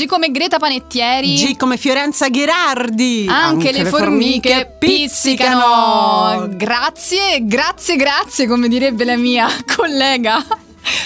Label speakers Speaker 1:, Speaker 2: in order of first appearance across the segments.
Speaker 1: G
Speaker 2: come Greta Panettieri.
Speaker 1: G come Fiorenza Gherardi.
Speaker 2: Anche, le, formiche, pizzicano. Grazie, grazie, grazie, come direbbe la mia collega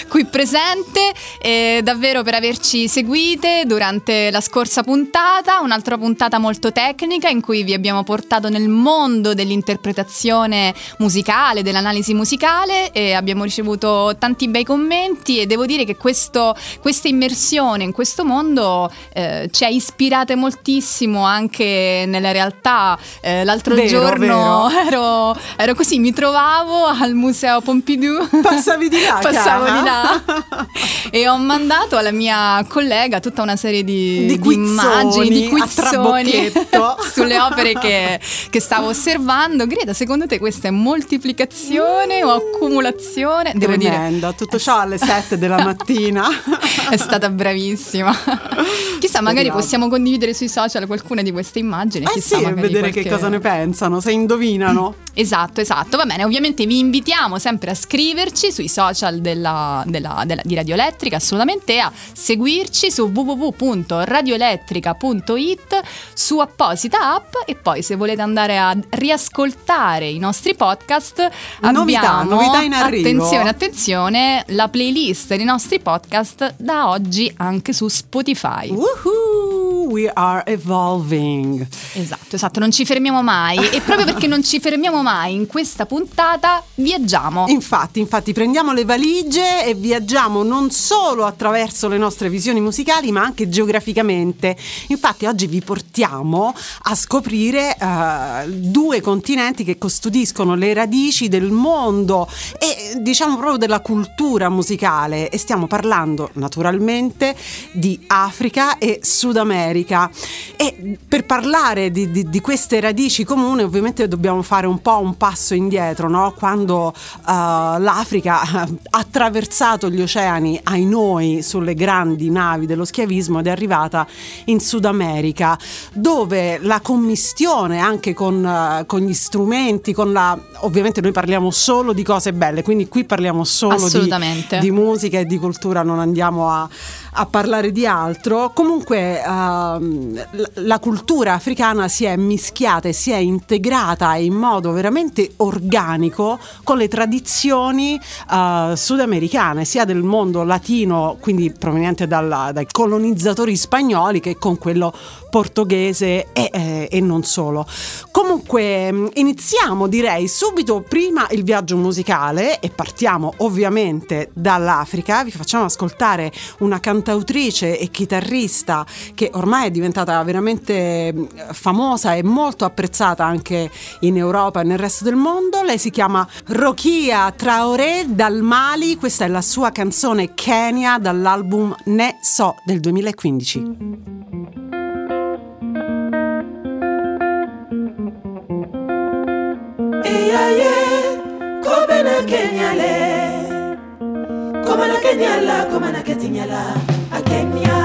Speaker 2: qui presente, eh, davvero per averci seguite durante la scorsa puntata, un'altra puntata molto tecnica in cui vi abbiamo portato nel mondo dell'interpretazione musicale, dell'analisi musicale e abbiamo ricevuto tanti bei commenti e devo dire che questo, questa immersione in questo mondo eh, ci ha ispirate moltissimo anche nella realtà. Eh, l'altro
Speaker 1: Vero,
Speaker 2: giorno
Speaker 1: vero.
Speaker 2: Ero, ero così, mi trovavo al museo Pompidou.
Speaker 1: Passavi di là,
Speaker 2: Passavo
Speaker 1: cara.
Speaker 2: di là e ho mandato alla mia collega tutta una serie di,
Speaker 1: Di quizzoni,
Speaker 2: immagini, di quizzoni sulle opere che, che stavo osservando. Greta, secondo te questa è moltiplicazione o accumulazione? Devo dire,
Speaker 1: Tremenda, tutto ciò alle 7 della mattina.
Speaker 2: è stata bravissima. Chissà, magari
Speaker 1: Speriamo.
Speaker 2: possiamo condividere sui social qualcuna di queste immagini.
Speaker 1: Eh
Speaker 2: chissà,
Speaker 1: sì, e vedere
Speaker 2: qualche-
Speaker 1: che cosa ne pensano, se indovinano.
Speaker 2: Esatto, esatto. Va bene, ovviamente vi invitiamo sempre a scriverci sui social della, della- della- di Radio Elettrica, assolutamente, a seguirci su www.radioelettrica.it su apposita app e poi se volete andare a riascoltare i nostri podcast
Speaker 1: Novità,
Speaker 2: abbiamo,
Speaker 1: novità in arrivo.
Speaker 2: attenzione, attenzione, la playlist dei nostri podcast da oggi anche su Spotify.
Speaker 1: Woohoo, we are evolving.
Speaker 2: Esatto, esatto, non ci fermiamo mai e proprio perché non ci fermiamo mai in questa puntata viaggiamo.
Speaker 1: Infatti, infatti, prendiamo le valigie e viaggiamo non solo attraverso le nostre visioni musicali, ma anche geograficamente. Infatti, oggi vi portiamo a scoprire eh, due continenti che custodiscono le radici del mondo e diciamo proprio della cultura musicale. E stiamo parlando naturalmente di Africa e Sud America. E per parlare di, di- di queste radici comuni, ovviamente dobbiamo fare un po' un passo indietro, no? Quando eh, l'Africa ha attraversato gli oceani ai noi sulle grandi navi dello schiavismo ed è arrivata in Sud America, dove la commistione anche con, eh, con gli strumenti, con la ovviamente noi parliamo solo di cose belle, quindi qui parliamo solo di, di musica e di cultura, non andiamo a, a parlare di altro. Comunque ehm, la, cultura africana si è mischiata e si è integrata in modo veramente organico con le tradizioni eh, sudamericane, sia del mondo latino, quindi proveniente dalla- dai colonizzatori spagnoli, che con quello portoghese e, eh, e non solo. Comunque mh, iniziamo direi subito prima il viaggio musicale e partiamo ovviamente dall'Africa, vi facciamo ascoltare una cantautrice e chitarrista che ormai è diventata veramente mh, famosa e molto apprezzata anche in Europa e nel resto del mondo, lei si chiama Rokia Traoré dal Mali, questa è la sua canzone Kenya dall'album Ne So del 2015.
Speaker 3: Eyaye kobe na kenyale koma na kenyala koma na ketinyala akenya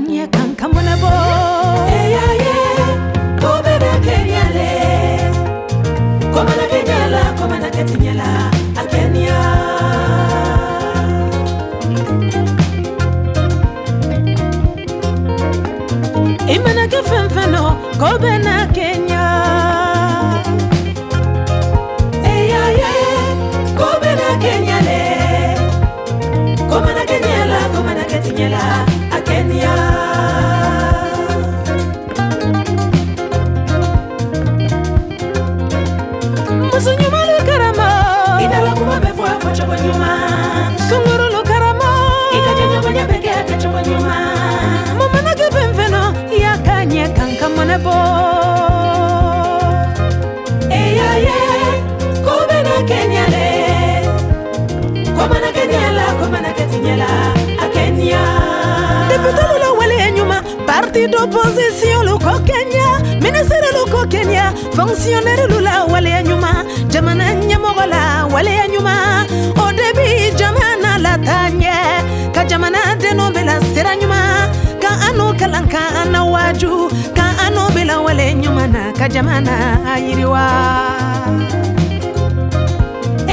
Speaker 3: yakanye kankamona bo? Eyaye kobebe kenyale komana kenyala komana ketinyala akenya imana kifemfeno kobena kenya d'opposition luko kenya ministre luko kenya fonctionnaire lula wale nyuma jamana ɲɛmɔgɔ la wale nyuma o debi jamana la tanye ka jamana deno bela sira ɲuma ka anu kalan ka ana waju nobela wale ɲumana ka jamana yiriwa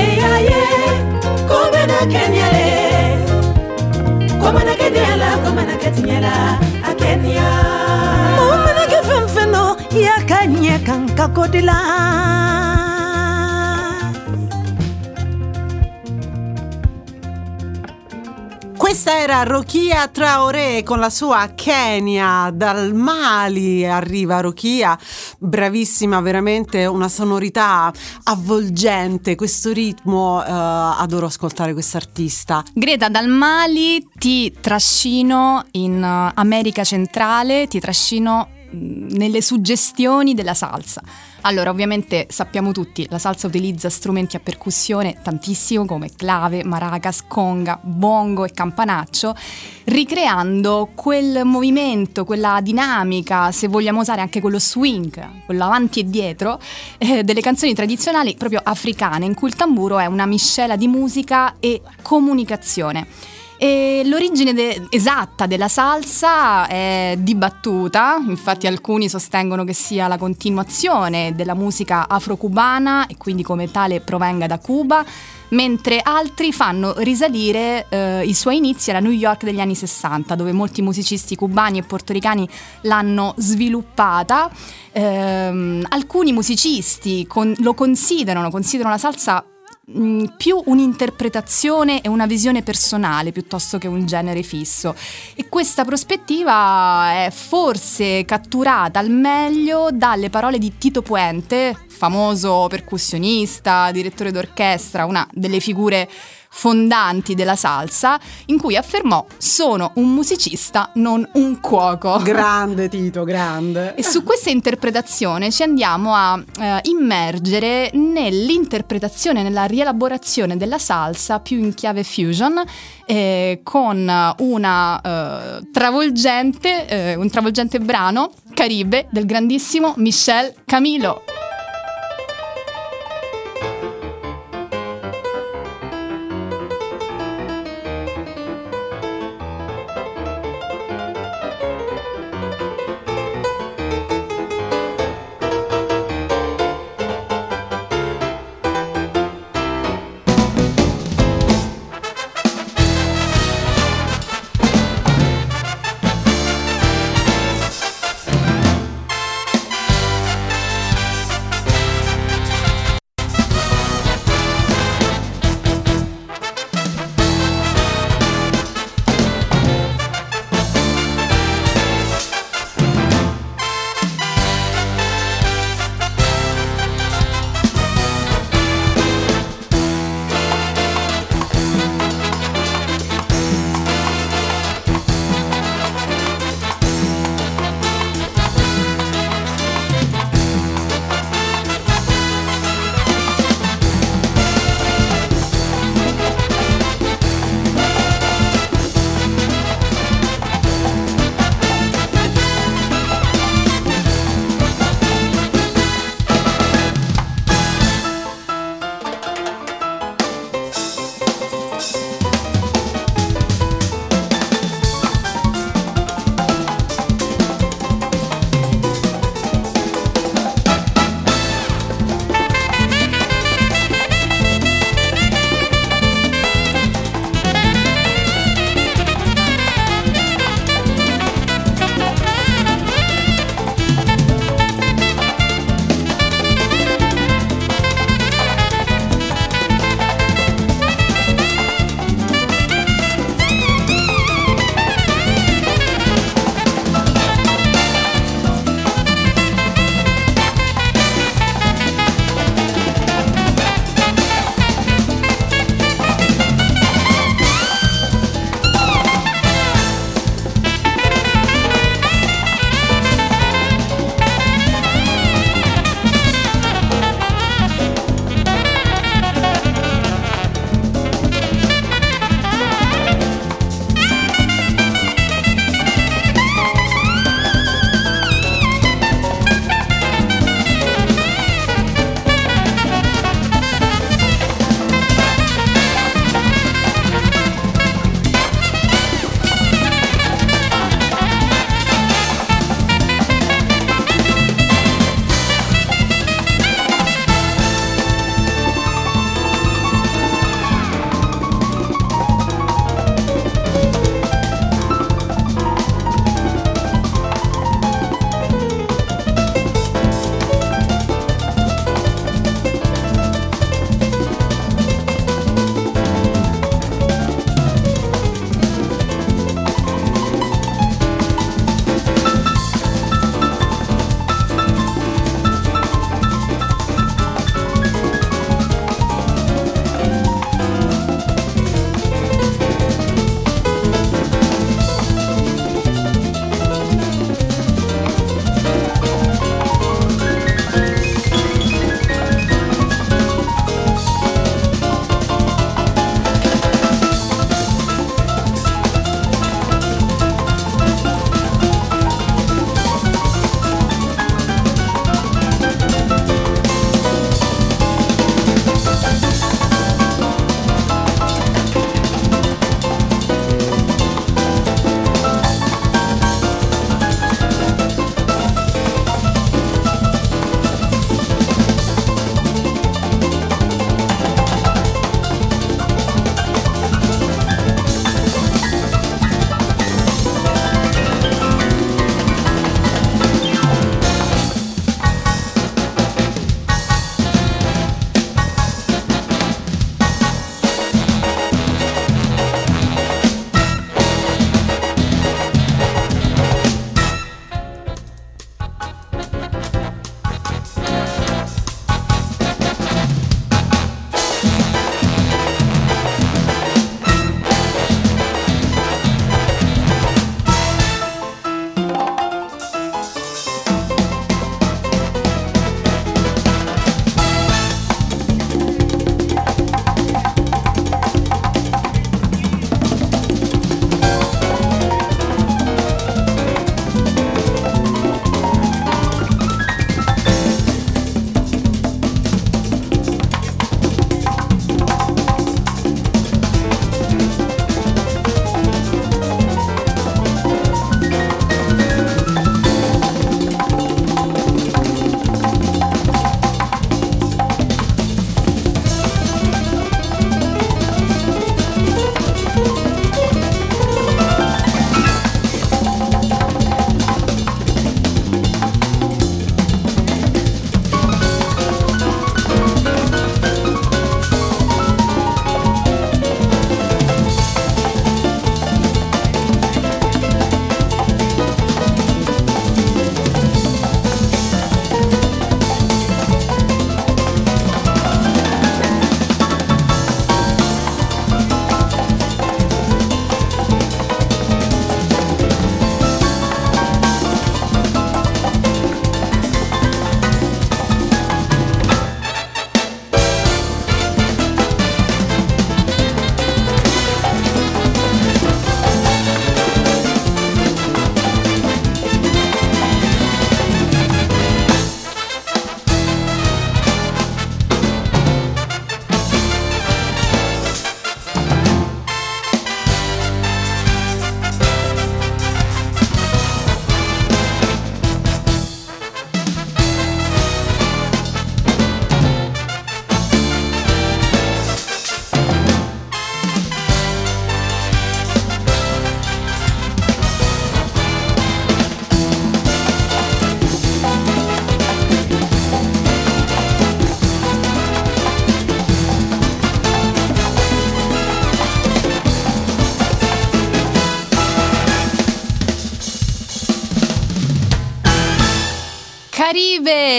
Speaker 3: eyaye komana kenyale komana kedeyala komana ketiɲɛla a kenya momanake fɛnfɛnɔ ya ka ɲɛ kan ka kodila.
Speaker 1: Questa era Rokia Traoré con la sua Kenya, dal Mali arriva Rokia, bravissima, veramente una sonorità avvolgente, questo ritmo, eh, adoro ascoltare quest'artista.
Speaker 2: Greta, dal Mali ti trascino in eh, America centrale, ti trascino mh, nelle suggestioni della salsa. Allora, ovviamente sappiamo tutti, la salsa utilizza strumenti a percussione tantissimo come clave, maracas, conga, bongo e campanaccio, ricreando quel movimento, quella dinamica, se vogliamo usare anche quello swing, quello avanti e dietro, eh, delle canzoni tradizionali proprio africane, in cui il tamburo è una miscela di musica e comunicazione. E l'origine de- esatta della salsa è dibattuta, infatti alcuni sostengono che sia la continuazione della musica afro-cubana e quindi come tale provenga da Cuba, mentre altri fanno risalire eh, i suoi inizi alla New York degli anni 60, dove molti musicisti cubani e portoricani l'hanno sviluppata. Ehm, alcuni musicisti con- lo considerano, considerano la salsa mh, più un'interpretazione e una visione personale piuttosto che un genere fisso. E questa prospettiva è forse catturata al meglio dalle parole di Tito Puente, famoso percussionista, direttore d'orchestra, una delle figure fondanti della salsa, in cui affermò sono un musicista, non un cuoco.
Speaker 1: Grande Tito, grande.
Speaker 2: E su questa interpretazione ci andiamo a eh, immergere nell'interpretazione, nella rielaborazione della salsa più in chiave fusion, eh, con una eh, travolgente, eh, un travolgente brano, Caribe, del grandissimo Michel Camilo.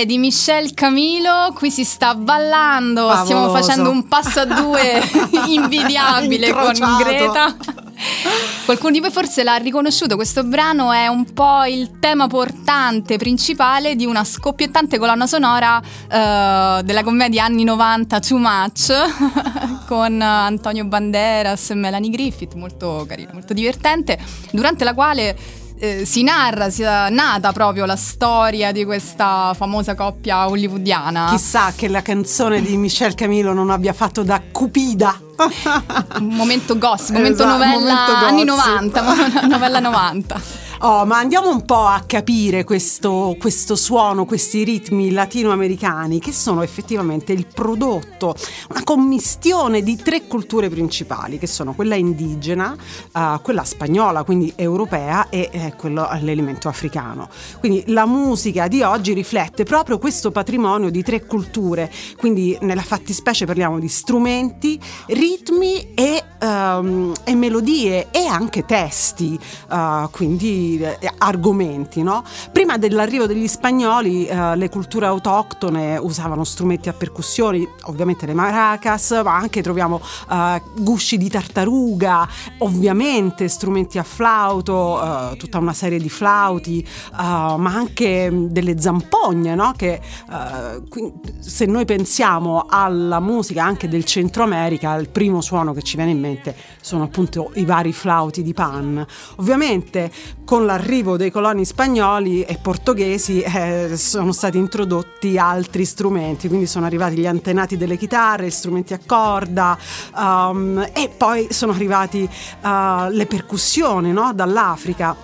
Speaker 2: Di Michel Camilo, qui si sta ballando, stiamo
Speaker 1: Favoloso.
Speaker 2: facendo un passo a due invidiabile con. Greta. Qualcuno di voi forse l'ha riconosciuto, questo brano è un po' il tema portante principale di una scoppiettante colonna sonora eh, della commedia anni 90 Too Much con Antonio Banderas e Melanie Griffith, molto carino, molto divertente, durante la quale eh, si narra, si è nata proprio la storia di questa famosa coppia hollywoodiana.
Speaker 1: Chissà che la canzone di Michel Camilo non abbia fatto da cupida.
Speaker 2: Un momento gossip, momento
Speaker 1: Esatto,
Speaker 2: novella
Speaker 1: momento
Speaker 2: anni
Speaker 1: gossip.
Speaker 2: 90, novella 90.
Speaker 1: Oh, ma andiamo un po' a capire questo, questo suono, questi ritmi latinoamericani che sono effettivamente il prodotto, una commistione di tre culture principali, che sono quella indigena, eh, quella spagnola, quindi europea, e eh, quello l'elemento africano. Quindi la musica di oggi riflette proprio questo patrimonio di tre culture, quindi nella fattispecie parliamo di strumenti, ritmi e, ehm, e melodie e anche testi, eh, quindi eh, argomenti. No? Prima dell'arrivo degli spagnoli eh, le culture autoctone usavano strumenti a percussioni, ovviamente le maracas, ma anche troviamo eh, gusci di tartaruga, ovviamente strumenti a flauto, eh, tutta una serie di flauti, eh, ma anche mh, delle zampogne, no? che eh, se noi pensiamo alla musica anche del Centro America, il primo suono che ci viene in mente sono appunto i vari flauti di Pan. Ovviamente con l'arrivo dei coloni spagnoli e portoghesi eh, sono stati introdotti altri strumenti, quindi sono arrivati gli antenati delle chitarre, strumenti a corda um, e poi sono arrivati uh, le percussioni no? dall'Africa.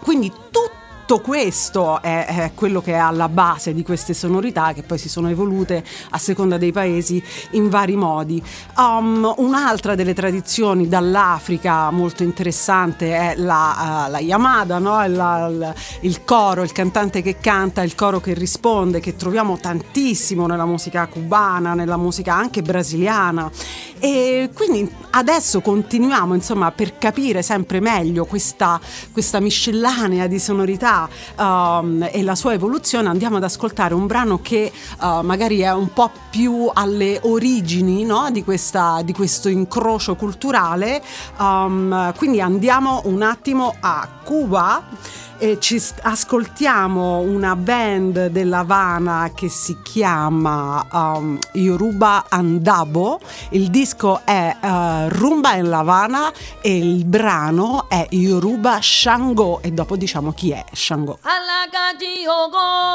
Speaker 1: Quindi tutto questo è, è quello che è alla base di queste sonorità che poi si sono evolute a seconda dei paesi in vari modi. Um, un'altra delle tradizioni dall'Africa molto interessante è la, uh, la Yamada, no? La- il, il coro, il cantante che canta, il coro che risponde, che troviamo tantissimo nella musica cubana, nella musica anche brasiliana. E quindi adesso continuiamo insomma per capire sempre meglio questa, questa miscellanea di sonorità um, e la sua evoluzione andiamo ad ascoltare un brano che uh, magari è un po' più alle origini no, di, questa- di questo incrocio culturale. Um, quindi andiamo un attimo a Cuba e ci ascoltiamo una band dell'Havana che si chiama um, Yoruba Andabo. Il disco è uh, Rumba in La Habana e il brano è Yoruba Shango e dopo diciamo chi è Shango.
Speaker 4: Alakatiogo,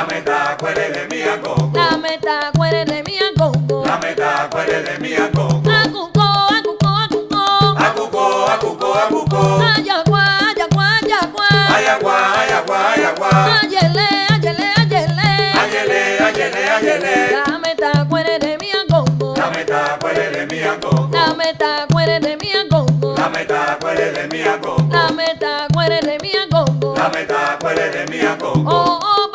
Speaker 4: La meta,
Speaker 5: cuele de mi.
Speaker 4: La meta, cuere de mi.
Speaker 5: La meta, cuele de mi agongo.
Speaker 4: Acuco, acuco, acuco.
Speaker 5: Acuco, acuco, acuco.
Speaker 4: Ayagua, ayagua, ayagua.
Speaker 5: Ayagua, ayagua, ayagua.
Speaker 4: Ayele, ayele, ayele.
Speaker 5: Ayele, ayele, ayele.
Speaker 4: La meta, cuere de mi agongo.
Speaker 5: La meta, cuele de mi.
Speaker 4: La meta, cuere de mi.
Speaker 5: La meta, de mi.
Speaker 4: La meta, cuere de mi.
Speaker 5: La meta, de mi.
Speaker 4: Oh, oh,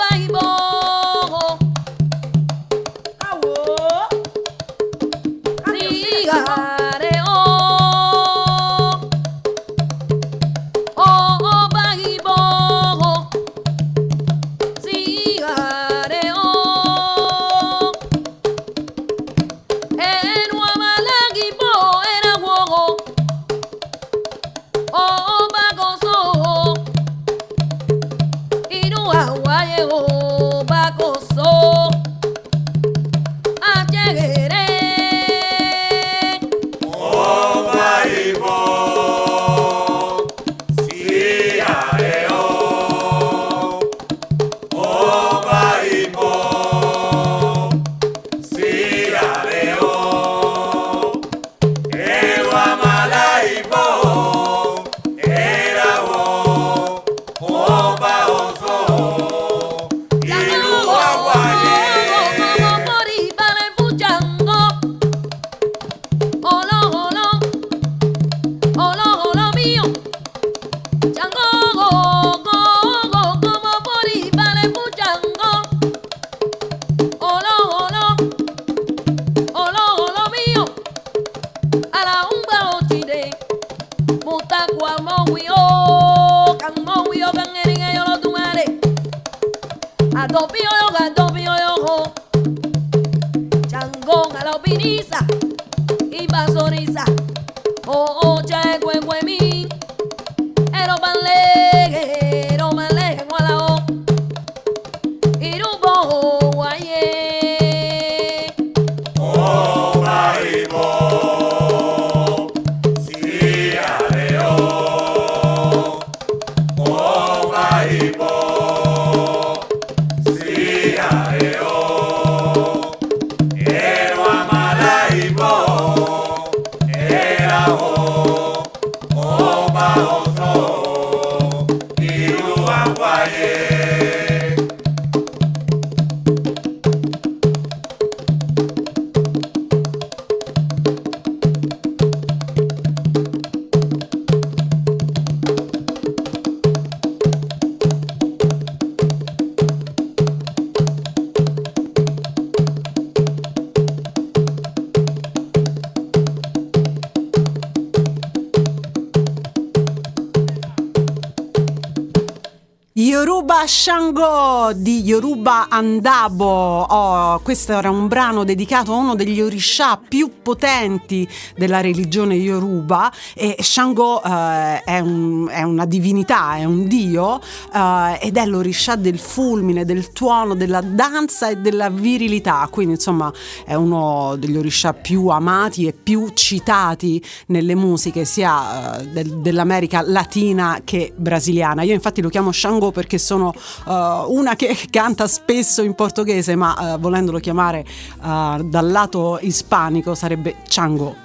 Speaker 1: Yoruba Andabo. Oh, questo era un brano dedicato a uno degli orisha più potenti della religione Yoruba e Shango eh, è, un- è una divinità, è un dio eh, ed è l'orisha del fulmine, del tuono, della danza e della virilità. Quindi insomma è uno degli orisha più amati e più citati nelle musiche sia eh, del- dell'America latina che brasiliana. Io infatti lo chiamo Shango perché sono eh, una che canta spesso in portoghese, ma eh, volendolo chiamare eh, dal lato ispanico sarebbe Chango.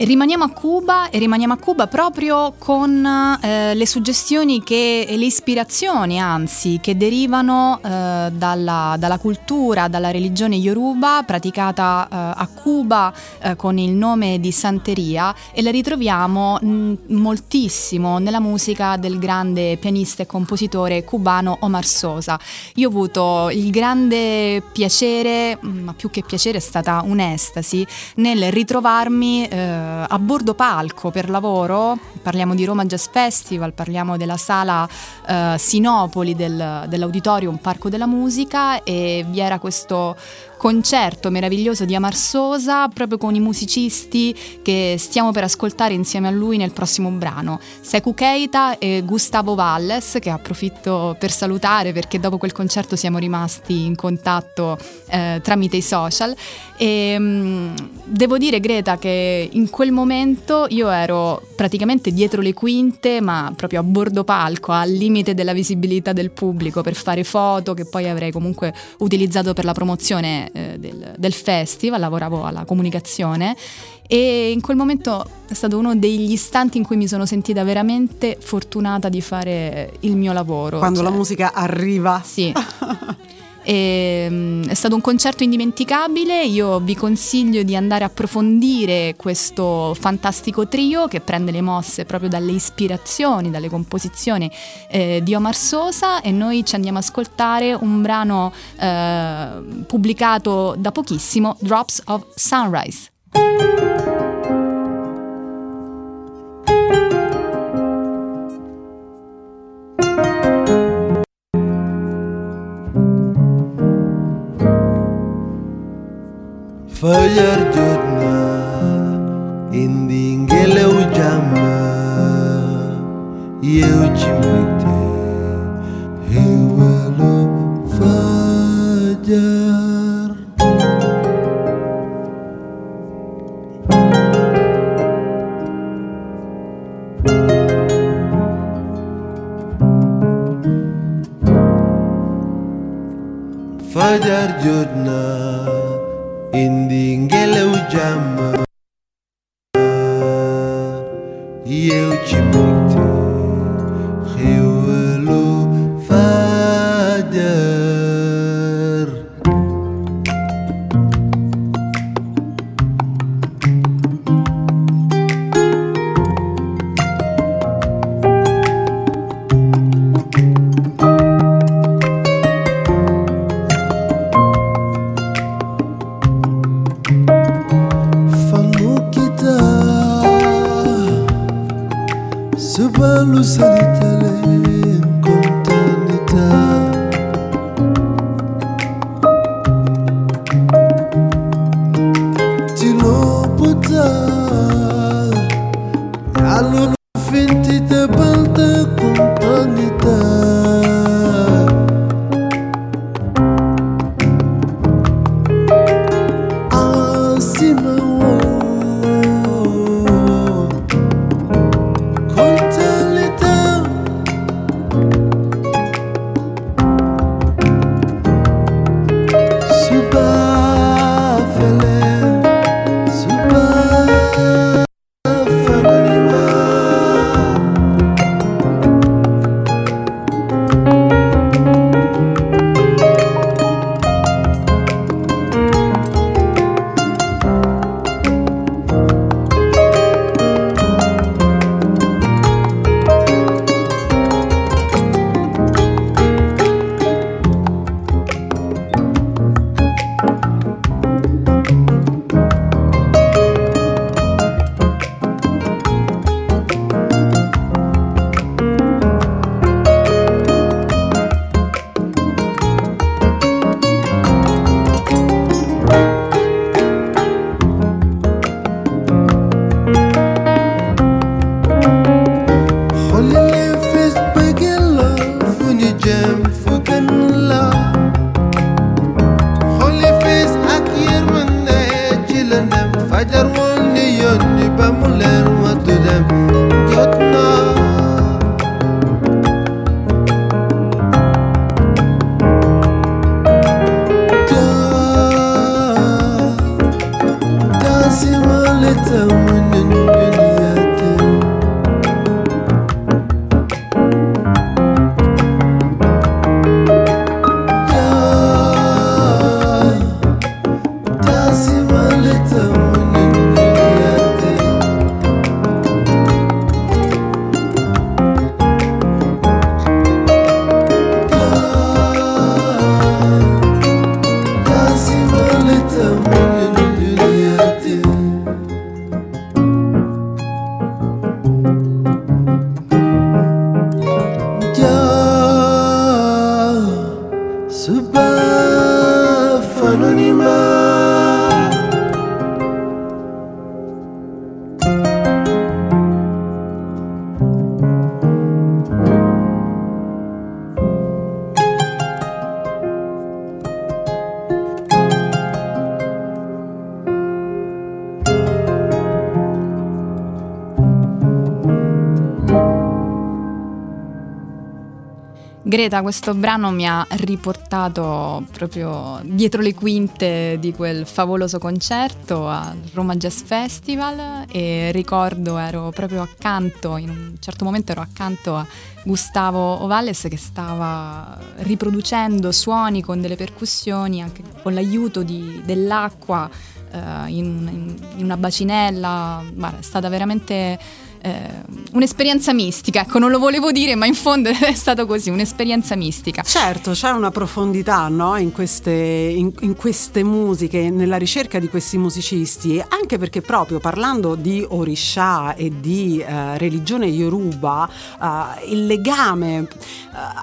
Speaker 2: Rimaniamo a Cuba e rimaniamo a Cuba proprio con eh, le suggestioni che, e le ispirazioni, anzi, che derivano eh, dalla, dalla cultura, dalla religione yoruba praticata eh, a Cuba eh, con il nome di Santeria e la ritroviamo mh, moltissimo nella musica del grande pianista e compositore cubano Omar Sosa. Io ho avuto il grande piacere, ma più che piacere è stata un'estasi, nel ritrovarmi eh, a bordo palco per lavoro, parliamo di Roma Jazz Festival, parliamo della sala eh, Sinopoli del, dell'Auditorium Parco della Musica e vi era questo concerto meraviglioso di Amar Sosa proprio con i musicisti che stiamo per ascoltare insieme a lui nel prossimo brano, Seku Keita e Gustavo Valles che approfitto per salutare perché dopo quel concerto siamo rimasti in contatto eh, tramite i social. E mm, devo dire Greta che in quel momento io ero praticamente dietro le quinte ma proprio a bordo palco al limite della visibilità del pubblico per fare foto che poi avrei comunque utilizzato per la promozione eh, del, del festival, lavoravo alla comunicazione e in quel momento è stato uno degli istanti in cui mi sono sentita veramente fortunata di fare il mio lavoro.
Speaker 1: Quando la
Speaker 2: cioè-
Speaker 1: musica arriva.
Speaker 2: Sì. E, mm, è stato un concerto indimenticabile, io vi consiglio di andare a approfondire questo fantastico trio che prende le mosse proprio dalle ispirazioni, dalle composizioni eh, di Omar Sosa e noi ci andiamo a ascoltare un brano eh, pubblicato da pochissimo, Drops of Sunrise.
Speaker 6: Fayardudna indingele ujama yeuchimite hewalo fajar Fajar jodna Indinguele o chama e eu te
Speaker 2: Greta, questo brano mi ha riportato proprio dietro le quinte di quel favoloso concerto al Roma Jazz Festival e ricordo ero proprio accanto, in un certo momento ero accanto a Gustavo Ovalles che stava riproducendo suoni con delle percussioni anche con l'aiuto di- dell'acqua eh, in, in- una bacinella, Guarda, è stata veramente eh, un'esperienza mistica, ecco non lo volevo dire ma in fondo è stato così, un'esperienza mistica.
Speaker 1: Certo, c'è una profondità no, in, queste, in- in queste musiche, nella ricerca di questi musicisti, anche perché proprio parlando di Orisha e di eh, religione Yoruba, eh, il legame eh,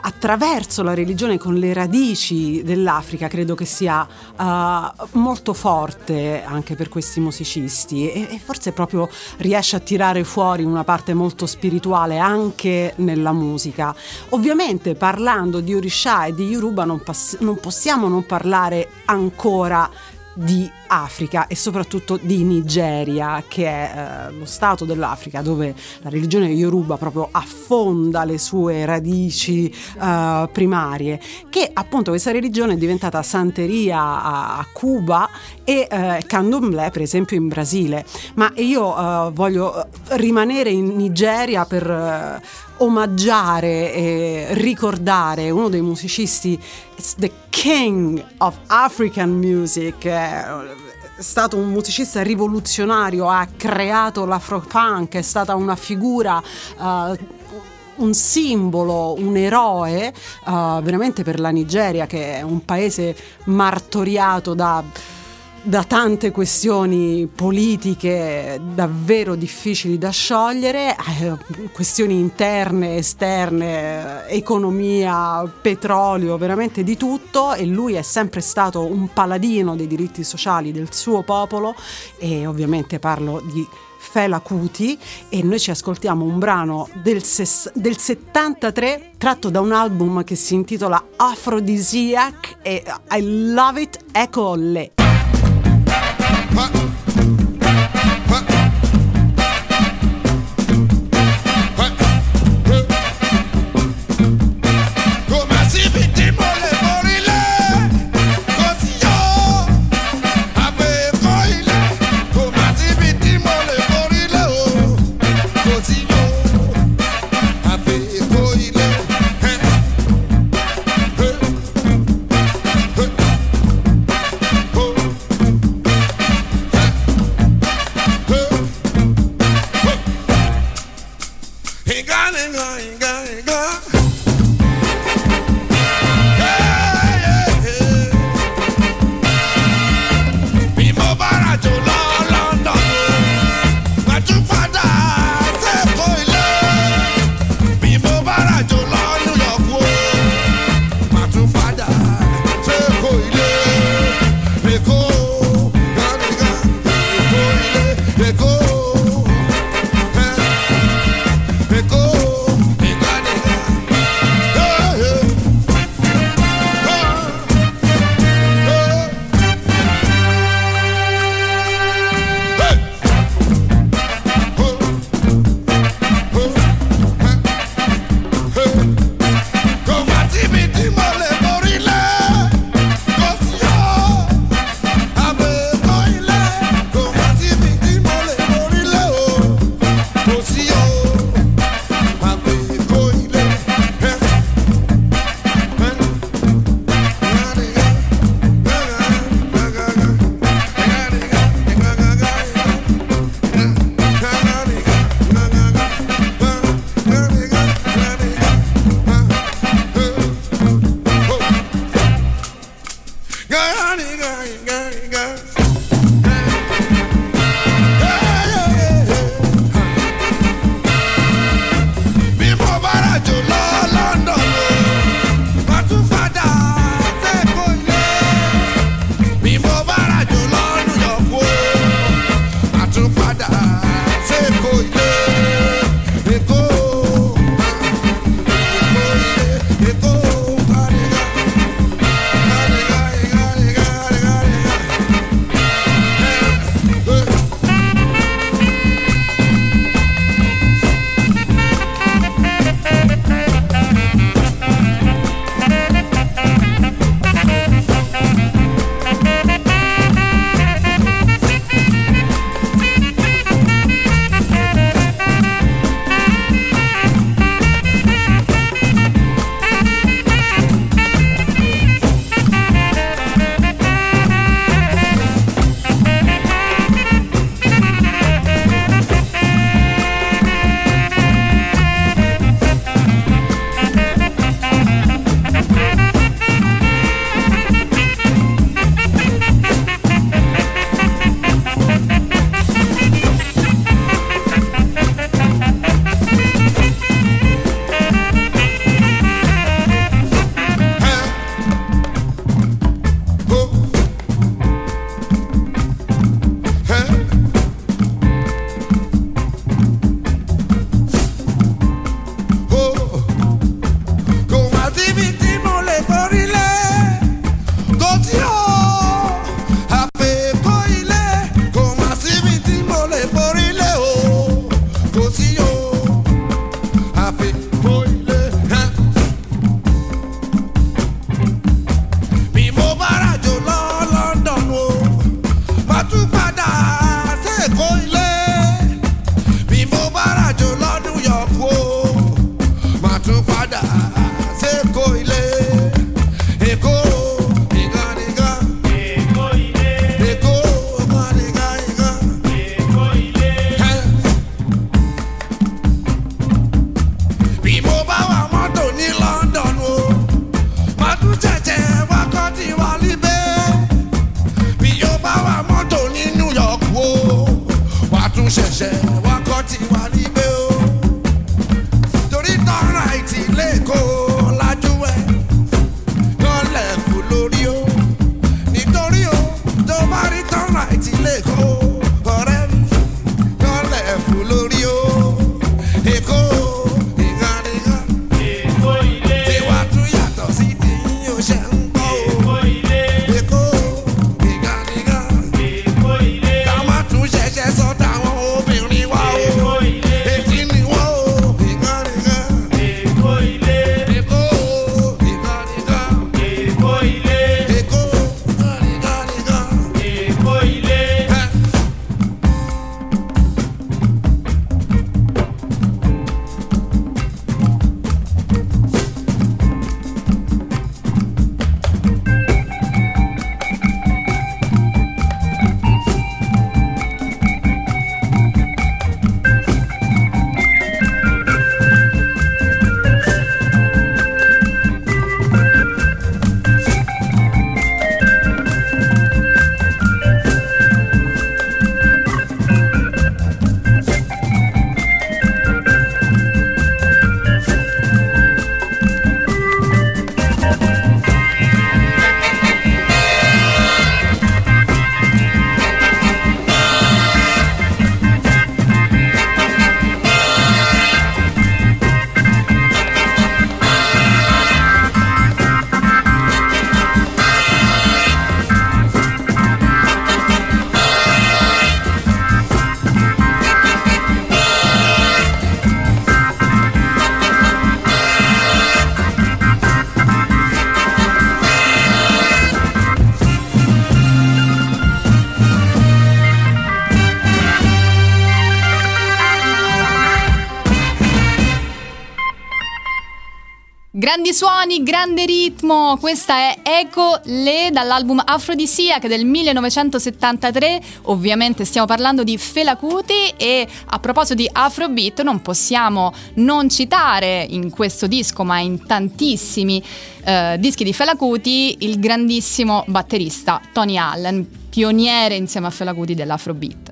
Speaker 1: attraverso la religione con le radici dell'Africa credo che sia eh, molto forte anche per questi musicisti e, e forse proprio riesce a tirare fuori una parte molto spirituale anche nella musica. Ovviamente parlando di Orisha e di Yoruba non, pass- non possiamo non parlare ancora di Africa e soprattutto di Nigeria, che è eh, lo stato dell'Africa dove la religione Yoruba proprio affonda le sue radici eh, primarie, che appunto questa religione è diventata santeria a, a Cuba e eh, candomblé per esempio in Brasile. Ma io eh, voglio eh, rimanere in Nigeria per eh, omaggiare e ricordare uno dei musicisti, the king of African music, stato un musicista rivoluzionario, ha creato l'afropunk, è stata una figura... eh, un simbolo, un eroe uh, veramente per la Nigeria che è un paese martoriato da
Speaker 7: da tante questioni politiche davvero difficili da sciogliere, eh, questioni interne, esterne, economia, petrolio, veramente di tutto e lui è sempre stato un paladino dei diritti sociali del suo popolo e ovviamente parlo di Fela Kuti e noi ci ascoltiamo un brano del, ses- del 73 tratto da un album che si intitola Aphrodisiac e I Love It Echo. pot.
Speaker 2: Grandi suoni, grande ritmo, questa è Eco Le dall'album Afrodisiac del 1973, ovviamente stiamo parlando di Fela Kuti e a proposito di Afrobeat non possiamo non citare in questo disco ma in tantissimi eh, dischi di Fela Kuti il grandissimo batterista Tony Allen, pioniere insieme a Fela Kuti dell'Afrobeat.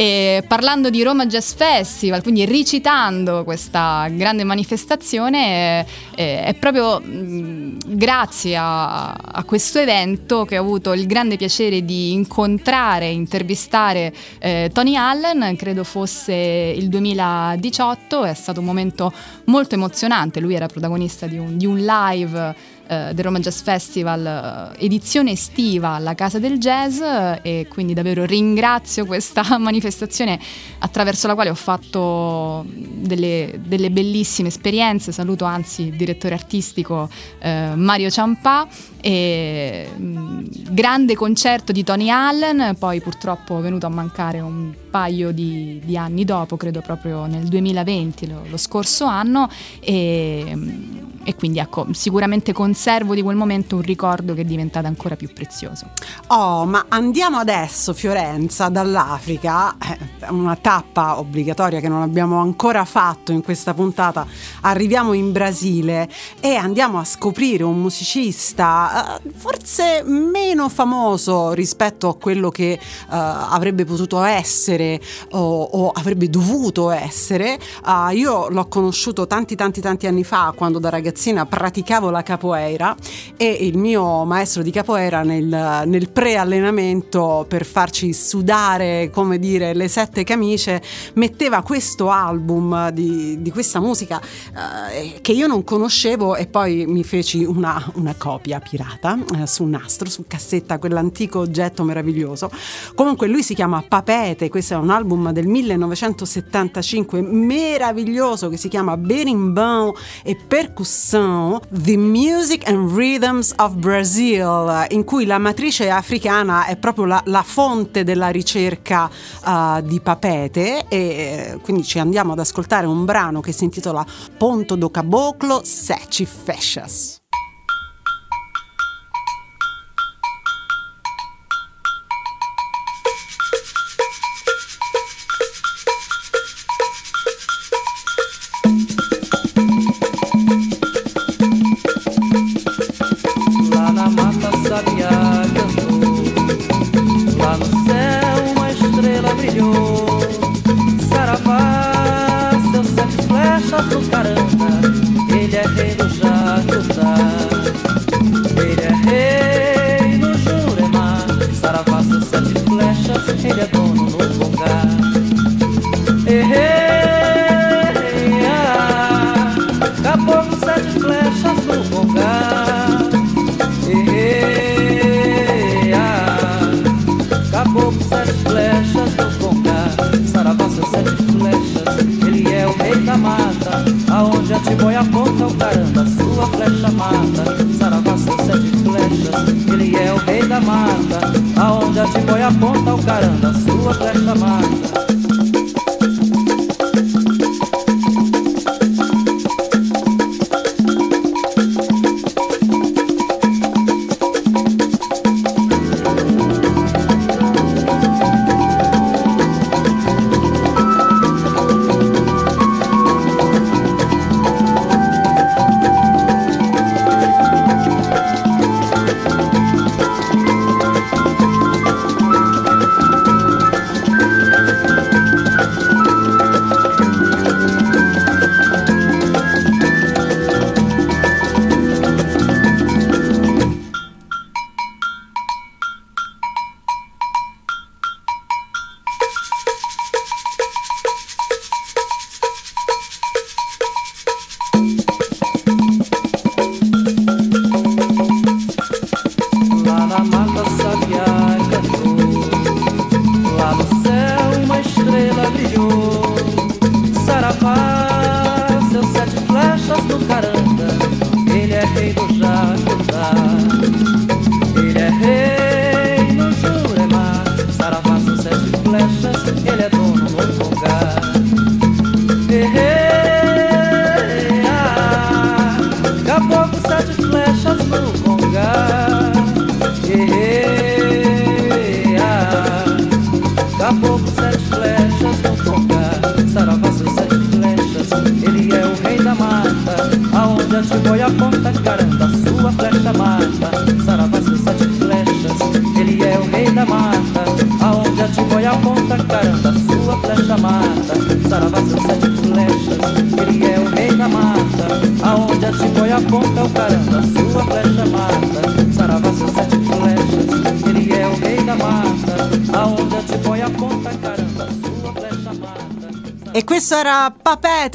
Speaker 2: E parlando di Roma Jazz Festival, quindi recitando questa grande manifestazione, eh, è proprio mh, grazie a, a questo evento che ho avuto il grande piacere di incontrare e intervistare eh, Tony Allen, credo fosse il 2018, è stato un momento molto emozionante, lui era protagonista di un, di un live eh, del Roma Jazz Festival, eh, edizione estiva alla Casa del Jazz eh, e quindi davvero ringrazio questa manifestazione attraverso la quale ho fatto delle, delle bellissime esperienze. Saluto anzi il direttore artistico eh, Mario Ciampà e mh, grande concerto di Tony Allen, poi purtroppo è venuto a mancare un paio di, di anni dopo, credo proprio nel 2020, lo, lo scorso anno e, mh, e quindi ecco, sicuramente conservo di quel momento un ricordo che è diventato ancora più prezioso.
Speaker 1: Oh, ma andiamo adesso, Fiorenza, dall'Africa, eh, una tappa obbligatoria che non abbiamo ancora fatto in questa puntata. Arriviamo in Brasile e andiamo a scoprire un musicista eh, forse meno famoso rispetto a quello che eh, avrebbe potuto essere o, o avrebbe dovuto essere. Ah, io l'ho conosciuto tanti tanti tanti anni fa quando da ragazzina praticavo la capoeira e il mio maestro di capoeira nel, nel pre-allenamento per farci sudare, come dire, le sette camicie, metteva questo album di, di questa musica eh, che io non conoscevo e poi mi feci una, una copia pirata eh, su nastro, su cassetta, quell'antico oggetto meraviglioso. Comunque lui si chiama Papete, questo è un album del 1975 meraviglioso che si chiama Berimbau e Percussion, The Music and Rhythms of Brazil, in cui la matrice africana è proprio la, la fonte della ricerca uh, di Papete e eh, quindi ci andiamo ad ascoltare un brano che si intitola Ponto do Caboclo Sete Fechas.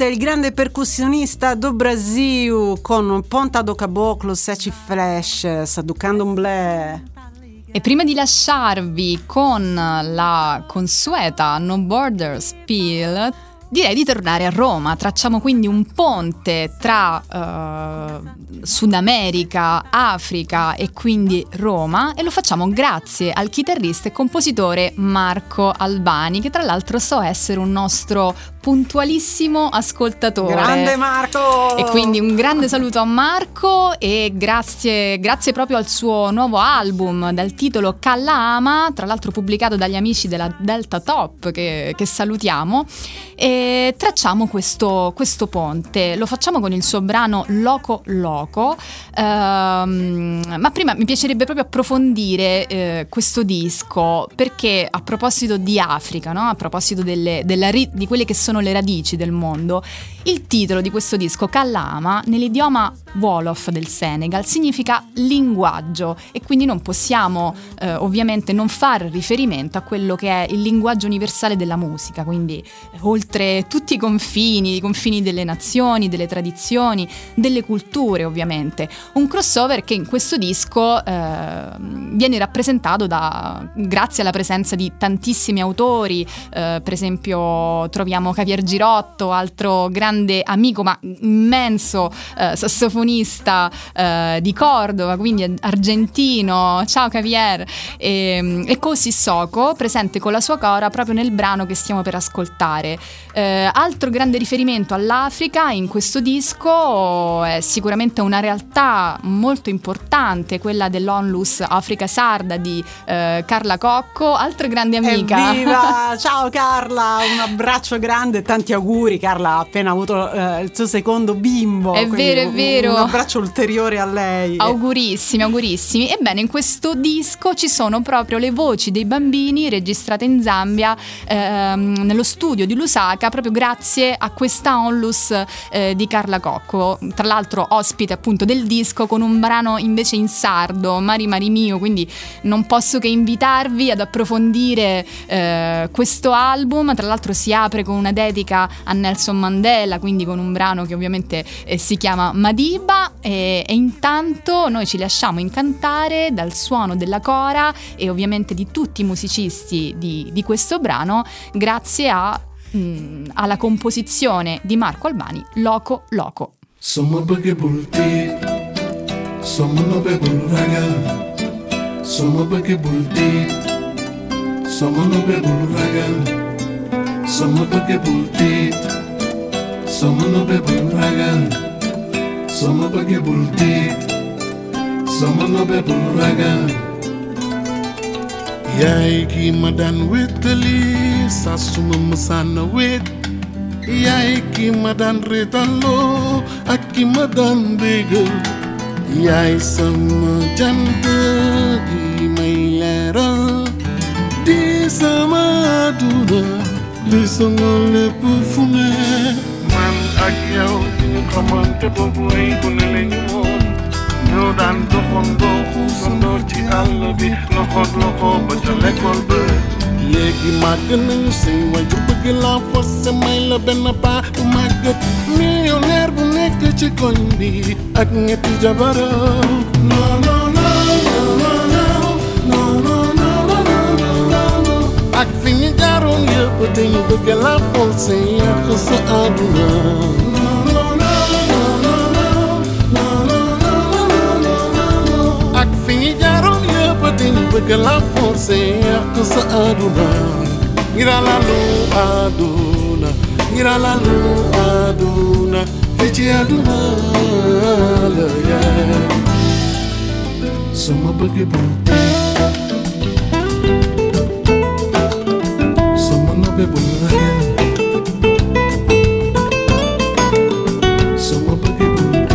Speaker 1: Papete, il grande percussionista do Brasil, con Ponta do Caboclo, Sete Flash, do Candomblé.
Speaker 2: E prima di lasciarvi con la consueta No Borders Peel, direi di tornare a Roma. Tracciamo quindi un ponte tra eh, Sud America, Africa e quindi Roma e lo facciamo grazie al chitarrista e compositore Marco Albani, che tra l'altro so essere un nostro puntualissimo ascoltatore.
Speaker 1: Grande Marco!
Speaker 2: E quindi un grande saluto a Marco e grazie, grazie proprio al suo nuovo album dal titolo Calla Ama, tra l'altro pubblicato dagli amici della Delta Top che, che salutiamo. E tracciamo questo, questo ponte, lo facciamo con il suo brano Loco Loco, ehm, ma prima mi piacerebbe proprio approfondire eh, questo disco perché a proposito di Africa, no? a proposito delle- della di quelle che sono le radici del mondo, il titolo di questo disco, Kallama, nell'idioma Wolof del Senegal, significa linguaggio e quindi non possiamo eh, ovviamente non far riferimento a quello che è il linguaggio universale della musica, quindi eh, oltre tutti i confini, i confini delle nazioni, delle tradizioni, delle culture ovviamente. Un crossover che in questo disco eh, viene rappresentato da, grazie alla presenza di tantissimi autori, eh, per esempio troviamo Javier Girotto, altro grande amico ma immenso eh, sassofonista eh, di Cordova, quindi argentino. Ciao Javier! E, e Cosi Soko, presente con la sua cora proprio nel brano che stiamo per ascoltare. Eh, altro grande riferimento all'Africa in questo disco è sicuramente una realtà molto importante, quella dell'Onlus Africa Sarda di eh, Carla Cocco, altra grande amica.
Speaker 1: Evviva! Ciao Carla, un abbraccio grande e tanti auguri. Carla ha appena avuto avuto eh, il suo secondo bimbo.
Speaker 2: È vero, è
Speaker 1: un-
Speaker 2: vero.
Speaker 1: Un abbraccio ulteriore a lei.
Speaker 2: Augurissimi, augurissimi. Ebbene, in questo disco ci sono proprio le voci dei bambini registrate in Zambia ehm, nello studio di Lusaka, proprio grazie a questa onlus eh, di Carla Cocco. Tra l'altro, ospite appunto del disco con un brano invece in sardo, Mari Mari Mio. Quindi non posso che invitarvi ad approfondire eh, questo album. Tra l'altro, si apre con una dedica a Nelson Mandela, quindi con un brano che ovviamente eh, si chiama Madiba. E, e intanto noi ci lasciamo incantare dal suono della cora e ovviamente di tutti i musicisti di, di questo brano, grazie a, mm, alla composizione di Marco Albani, Loco Loco.
Speaker 8: Sama bëgge bul tiit sama nobe bul ragal sama bëgge bul tiit sama nobe bul ragal sama sama nobe bul ragal sama bëgge bul tiit sama nobe bul ragal yaay ki ma daan wéttali saa suma wét yaay ki ma daan reetaloo ak ki ma daan bégal yaay sama jant gi may leeral di sama duna di sama lépp man ak yow di ñu xamante boobu ay gune lañu woon ñoo daan doxandoo xuusandoo ci àll bi loxo loxo ba ca l'école ba léegi màgg nañu say waajur bëgg laa forcé may la benn paa bu màggat millionnaire bu nekk ci koñ bi ak ñetti jabaram non non Darul e putin ducă la folse Iar cu să adunăm. Ac fi darul e putin ducă la folse Iar cu să adunăm. Ira la lu aduna Ira la lu aduna Fece aduna Să mă băgă bun pe bună Să mă pe pe bună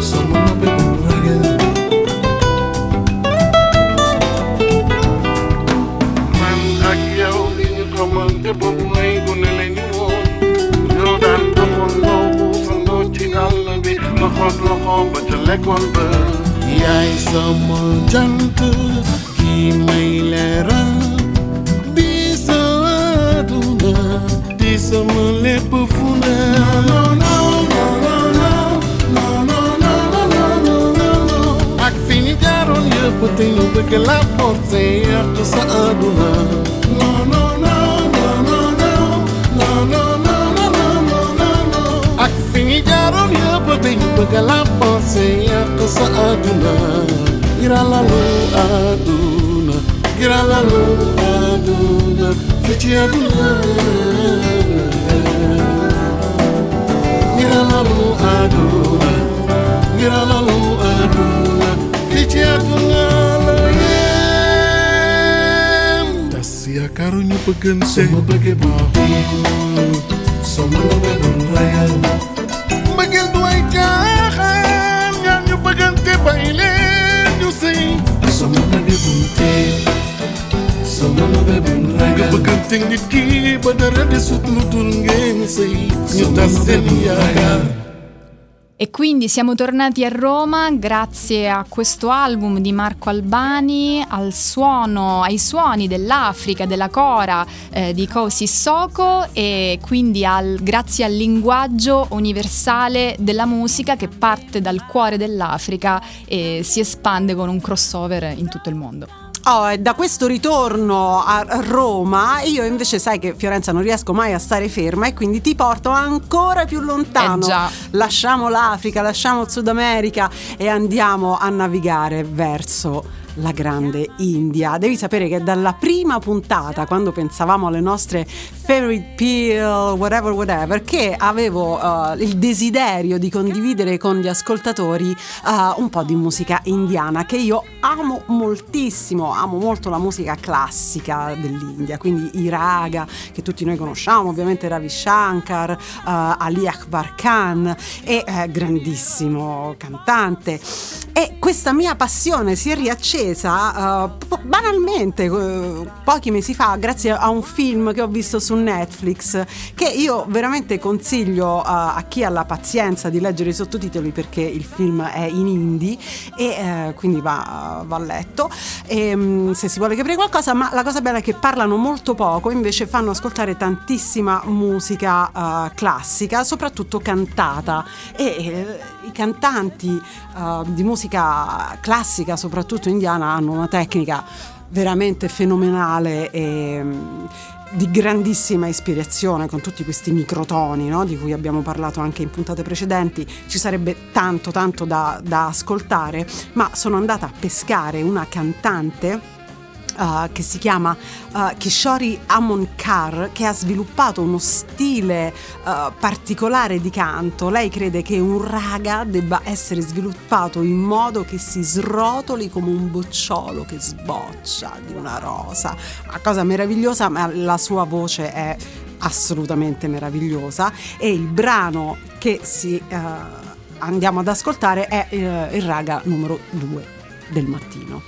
Speaker 8: Să mă pe bună Man agiau din român de bună Gunele nimon Rodan de mon lobu Să nu cine alăbi Mă hot lohom Bă ce le convă Iai să mă geantă Imeilera Bisaduna Bisamale não não não não não não não não não não não. no, no Acfinitaron eu putinho Porque lá forte Não não No, não não não não não não não não não não. no, no Acfinitaron eu putinho Porque lá forte Erto saaduna Iralalu adu Gralarla dolar Feciyadlar Gralalu adula Gralalu adula Feciyadlar Tasya karunya pegense Sama bagai bahu Sama bagai raya Bagil dua ikan Yang nyu pegente baile Nyu sei Sama bagai buntik
Speaker 2: E quindi siamo tornati a Roma grazie a questo album di Marco Albani, al suono, ai suoni dell'Africa, della cora eh, di Ko Sissoko e quindi al- grazie al linguaggio universale della musica che parte dal cuore dell'Africa e si espande con un crossover in tutto il mondo.
Speaker 1: Oh, da questo ritorno a Roma, io invece sai che Fiorenza non riesco mai a stare ferma e quindi ti porto ancora più lontano.
Speaker 2: Eh già.
Speaker 1: Lasciamo l'Africa, lasciamo il Sud America e andiamo a navigare verso la grande India. Devi sapere che dalla prima puntata, quando pensavamo alle nostre Fairy Peel, whatever, whatever, che avevo uh, il desiderio di condividere con gli ascoltatori uh, un po' di musica indiana che io amo moltissimo, amo molto la musica classica dell'India, quindi i raga che tutti noi conosciamo, ovviamente Ravi Shankar, uh, Ali Akbar Khan, eh, grandissimo cantante. E questa mia passione si è riaccesa uh, banalmente uh, pochi mesi fa grazie a un film che ho visto su Netflix che io veramente consiglio uh, a chi ha la pazienza di leggere i sottotitoli perché il film è in hindi e quindi va, va, letto. E, um, se si vuole capire qualcosa ma la cosa bella è che parlano molto poco invece fanno ascoltare tantissima musica classica soprattutto cantata. E i cantanti di musica classica soprattutto indiana hanno una tecnica veramente fenomenale e di grandissima ispirazione con tutti questi microtoni no? di cui abbiamo parlato anche in puntate precedenti ci sarebbe tanto tanto da, da ascoltare ma sono andata a pescare una cantante Uh, che si chiama uh, Kishori Amonkar che ha sviluppato uno stile uh, particolare di canto. Lei crede che un raga debba essere sviluppato in modo che si srotoli come un bocciolo che sboccia di una rosa. Una cosa meravigliosa, ma la sua voce è assolutamente meravigliosa e il brano che si, andiamo ad ascoltare è il raga numero 2 del mattino.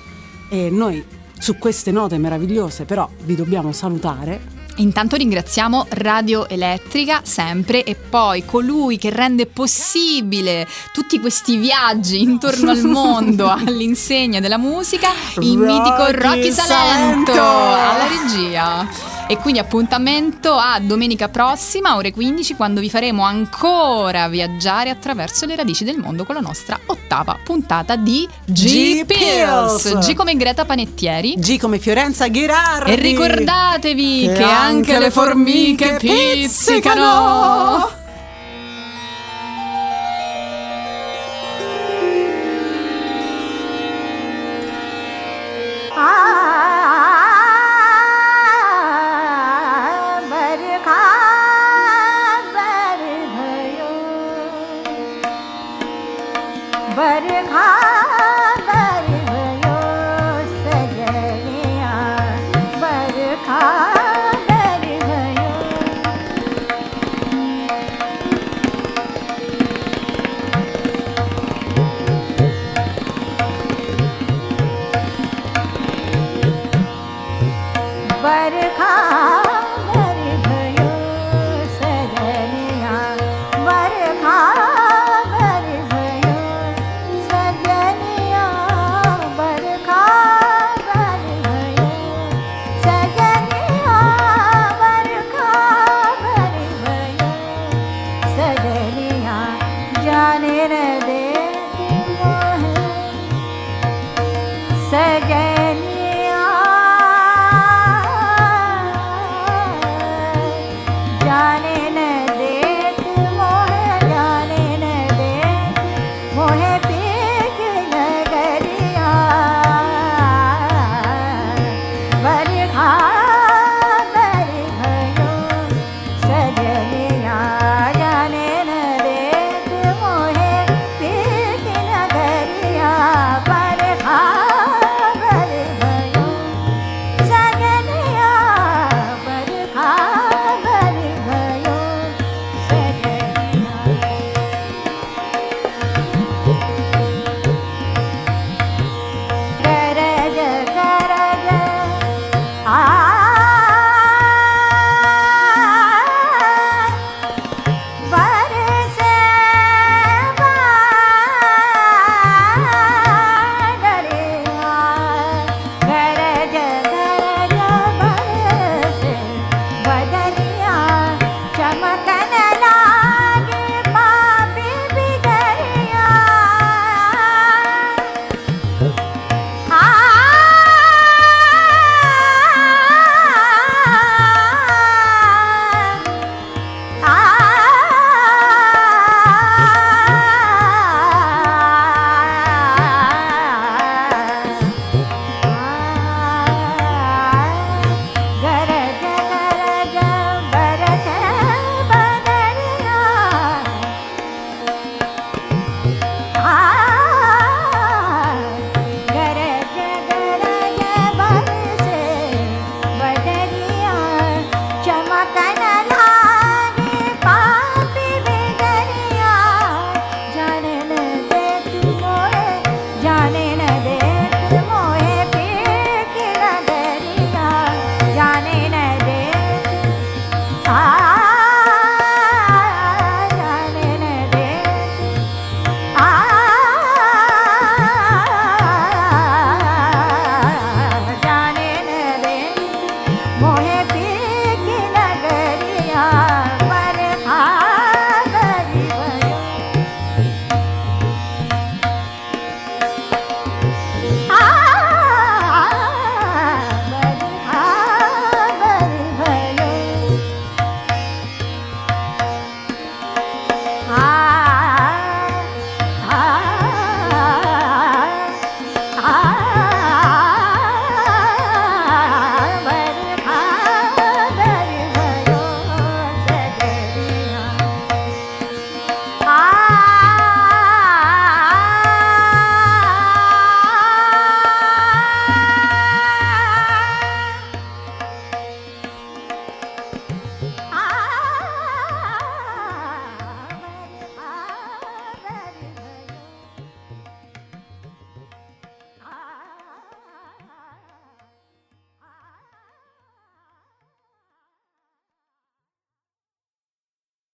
Speaker 1: E noi su queste note meravigliose però vi dobbiamo salutare.
Speaker 9: Intanto ringraziamo Radio Elettrica sempre e poi colui che rende possibile tutti questi viaggi intorno al mondo all'insegna della musica, il Rocky mitico Rocky Salento, Salento alla regia. E quindi appuntamento a domenica prossima, ore 15, quando vi faremo ancora viaggiare attraverso le radici del mondo con la nostra ottava puntata di G Pills. G come Greta Panettieri.
Speaker 1: G come Fiorenza Ghirardi.
Speaker 9: E ricordatevi che, che anche, anche le formiche pizzicano. pizzicano.